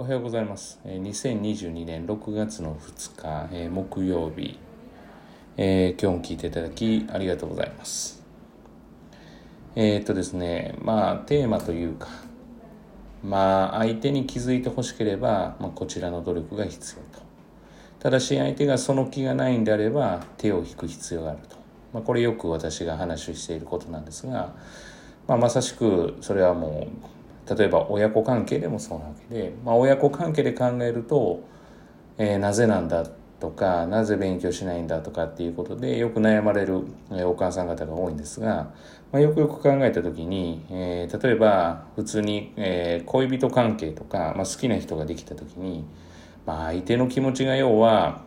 おはようございます。2022年6月の2日、木曜日、え今日も聞いていただきありがとうございます。えーっとですね、まあテーマというか、まあ相手に気づいてほしければ、まあ、こちらの努力が必要と。ただし相手がその気がないんであれば手を引く必要があると。まあ、これよく私が話をしていることなんですが、まあ、まさしくそれはもう例えば親子関係でもそうなわけで、まあ、親子関係で考えると、えーなぜなんだとかなぜ勉強しないんだとかっていうことでよく悩まれる、お母さん方が多いんですが、まあ、よくよく考えた時に、えー例えば普通に、えー恋人関係とか、まあ、好きな人ができた時に、まあ、相手の気持ちが要は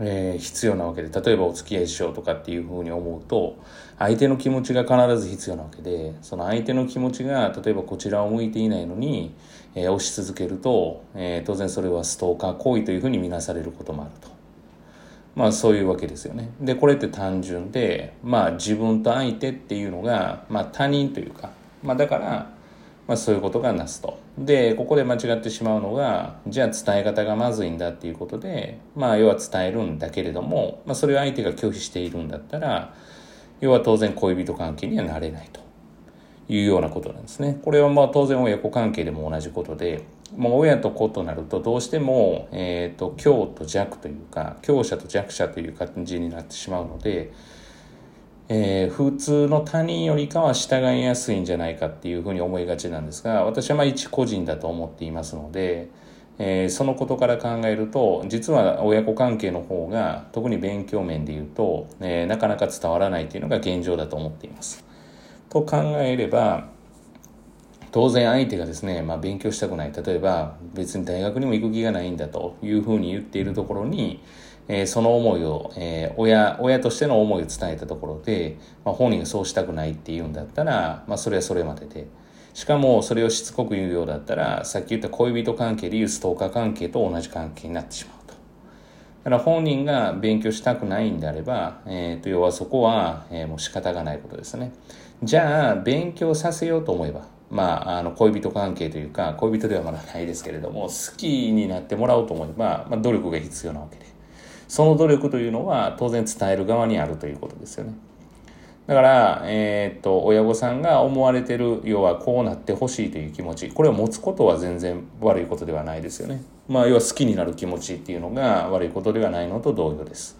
えー必要なわけで例えばお付き合いしようとかっていうふうに思うと相手の気持ちが必ず必要なわけでその相手の気持ちが例えばこちらを向いていないのに、えー押し続けると、えー当然それはストーカー行為というふうに見なされることもあると。まあそういうわけですよね。で、これって単純で、まあ自分と相手っていうのが、まあ他人というか、まあだから、まあそういうことがなすと。で、ここで間違ってしまうのが、じゃあ伝え方がまずいんだっていうことで、まあ要は伝えるんだけれども、まあそれを相手が拒否しているんだったら、要は当然恋人関係にはなれないというようなことなんですね。これはまあ当然親子関係でも同じことで、もう親と子となるとどうしても、えっ、と、強と弱というか、強者と弱者という感じになってしまうので、えー普通の他人よりかは従いやすいんじゃないかっていうふうに思いがちなんですが私はまあ一個人だと思っていますので、えーそのことから考えると実は親子関係の方が特に勉強面で言うと、えーなかなか伝わらないっていうのが現状だと思っています。と考えれば当然相手がですね、まあ、勉強したくない例えば別に大学にも行く気がないんだというふうに言っているところに、えーその思いを、えー親親としての思いを伝えたところで、まあ、本人がそうしたくないっていうんだったら、まあ、それはそれまででしかもそれをしつこく言うようだったらさっき言った恋人関係でいうストーカー関係と同じ関係になってしまうと。だから本人が勉強したくないんであれば、えーと要はそこは、えーもう仕方がないことですね。じゃあ勉強させようと思えば、まあ、あの恋人関係というか恋人ではまだないですけれども好きになってもらおうと思えば、まあ、努力が必要なわけでその努力というのは当然伝える側にあるということですよね。だから、えーっと、親御さんが思われてる、要はこうなってほしいという気持ち、これを持つことは全然悪いことではないですよね。まあ、要は好きになる気持ちっていうのが悪いことではないのと同様です。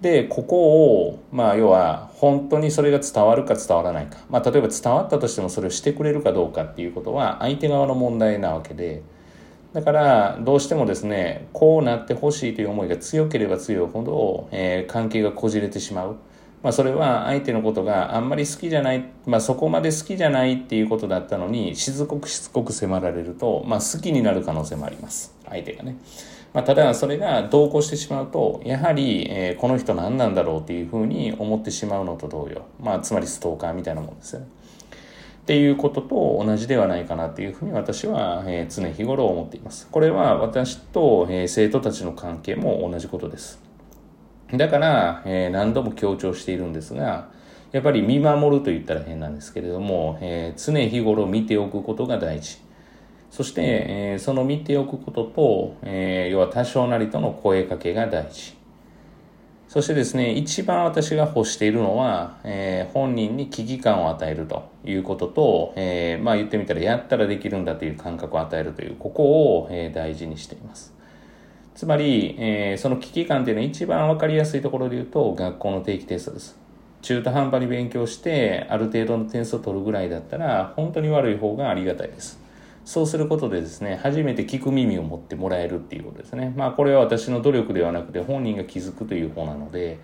で、ここを、まあ、要は、本当にそれが伝わるか伝わらないか。まあ、例えば伝わったとしてもそれをしてくれるかどうかっていうことは、相手側の問題なわけで、だから、どうしてもですね、こうなってほしいという思いが強ければ強いほど、えー関係がこじれてしまう。まあ、それは相手のことがあんまり好きじゃない、まあ、そこまで好きじゃないっていうことだったのに、しつこくしつこく迫られると、まあ、好きになる可能性もあります。相手がね。まあ、ただ、それが同行してしまうと、やはり、えーこの人何なんだろうっていうふうに思ってしまうのと同様。まあ、つまりストーカーみたいなもんですよね。っていうことと同じではないかなっていうふうに私は、え常日頃思っています。これは私と、え生徒たちの関係も同じことです。だから、え何度も強調しているんですが、やっぱり見守ると言ったら変なんですけれども、え常日頃見ておくことが大事。そして、えその見ておくことと、え要は多少なりとの声かけが大事。そしてですね、一番私が欲しているのは、えー本人に危機感を与えるということと、えーまあ言ってみたらやったらできるんだという感覚を与えるという、ここを、えー大事にしています。つまり、えその危機感っていうのは一番わかりやすいところで言うと、学校の定期テストです。中途半端に勉強して、ある程度の点数を取るぐらいだったら、本当に悪い方がありがたいです。そうすることでですね、初めて聞く耳を持ってもらえるっていうことですね。まあこれは私の努力ではなくて本人が気づくという方なので、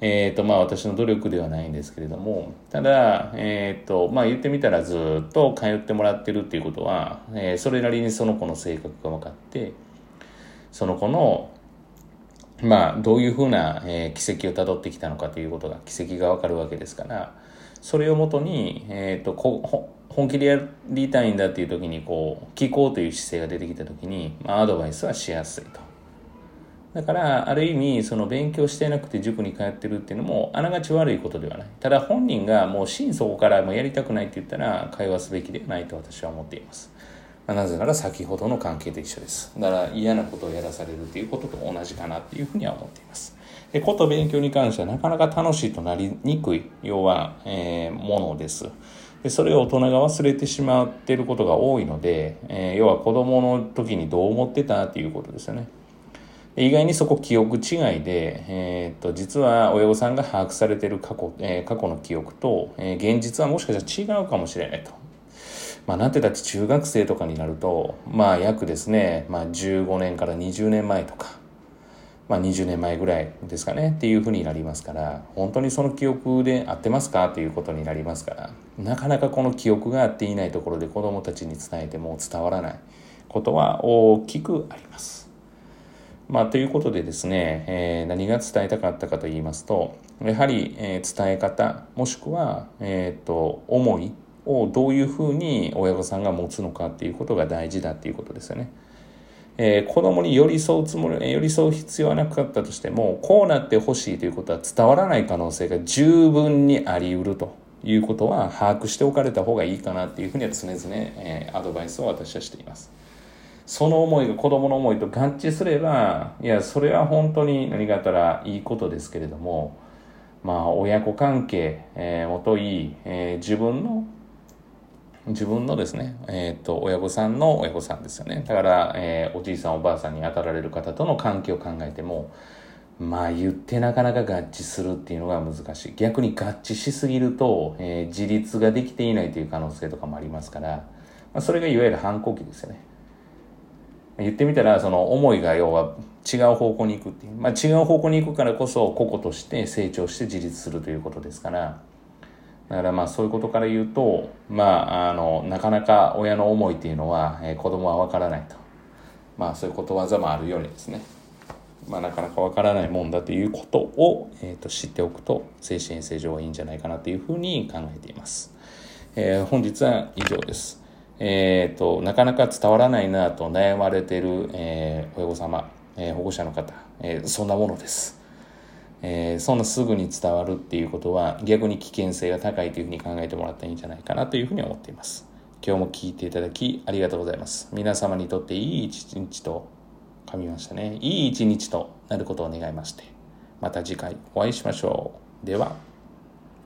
えっ、とまあ私の努力ではないんですけれども、ただ、えっ、とまあ言ってみたらずっと通ってもらってるっていうことは、えーそれなりにその子の性格が分かって、その子のまあ、どういうふうな、えー軌跡をたどってきたのかということが、軌跡がわかるわけですから、それをもとに、えっ、とこほ、本気でやりたいんだっていう時に、こう、聞こうという姿勢が出てきた時に、まあ、アドバイスはしやすいと。だから、ある意味、その勉強してなくて塾に通ってるっていうのも、あながち悪いことではない。ただ本人がもう心底からもうやりたくないって言ったら、会話すべきではないと私は思っています。なぜなら先ほどの関係と一緒です。だから嫌なことをやらされるということと同じかなっていうふうには思っています。で、こと勉強に関してはなかなか楽しいとなりにくい、要は、えー、ものです。でそれを大人が忘れてしまっていることが多いので、えー、要は子供の時にどう思ってたっていうことですよね。意外にそこ記憶違いで、えー、っと実は親御さんが把握されている過去,、えー、過去の記憶と、えー、現実はもしかしたら違うかもしれないと。まあ、なんてだって中学生とかになると、まあ約ですね、まあ15年から20年前とか、まあ20年前ぐらいですかねっていうふうになりますから、本当にその記憶で合ってますか？っていうことになりますから、なかなかこの記憶が合っていないところで子供たちに伝えても伝わらないことは大きくあります。まあ、ということでですね、えー、何が伝えたかったかと言いますと、やはり、えー、伝え方、もしくは、えっ、ー、と、思いをどういうふうに親御さんが持つのかっていうことが大事だっていうことですよね。えー、子供に寄り添うつもり、寄り添う必要はなかったとしても、こうなってほしいということは伝わらない可能性が十分にあり得るということは把握しておかれた方がいいかなっていうふうには常々、えー、アドバイスを私はしています。その思いが子供の思いと合致すれば、いや、それは本当に何かあったらいいことですけれども、まあ、親子関係、えー、もといい、えー、自分の、自分のですね、えっ、ー、と、親御さんの親御さんですよね。だから、えー、おじいさんおばあさんに当たられる方との関係を考えても、まあ言ってなかなか合致するっていうのが難しい。逆に合致しすぎると、えー、自立ができていないという可能性とかもありますから、まあ、それがいわゆる反抗期ですよね。言ってみたらその思いが要は違う方向に行くっていう、まあ、違う方向に行くからこそ個々として成長して自立するということですからだからまあそういうことから言うとまああのなかなか親の思いっていうのは、えー、子供は分からないとまあそういうことわざもあるようにですねまあ、なかなかわからないもんだということを、えーと、知っておくと精神衛生上はいいんじゃないかなというふうに考えています。えー、本日は以上です。えーと、なかなか伝わらないなと悩まれている、えー、親御様、えー、保護者の方、えー、そんなものです、えー、そんなすぐに伝わるっていうことは逆に危険性が高いというふうに考えてもらったらいいんじゃないかなというふうに思っています。今日も聞いていただきありがとうございます。皆様にとっていい一日と噛みましたね。いい一日となることを願いましてまた次回お会いしましょう。では。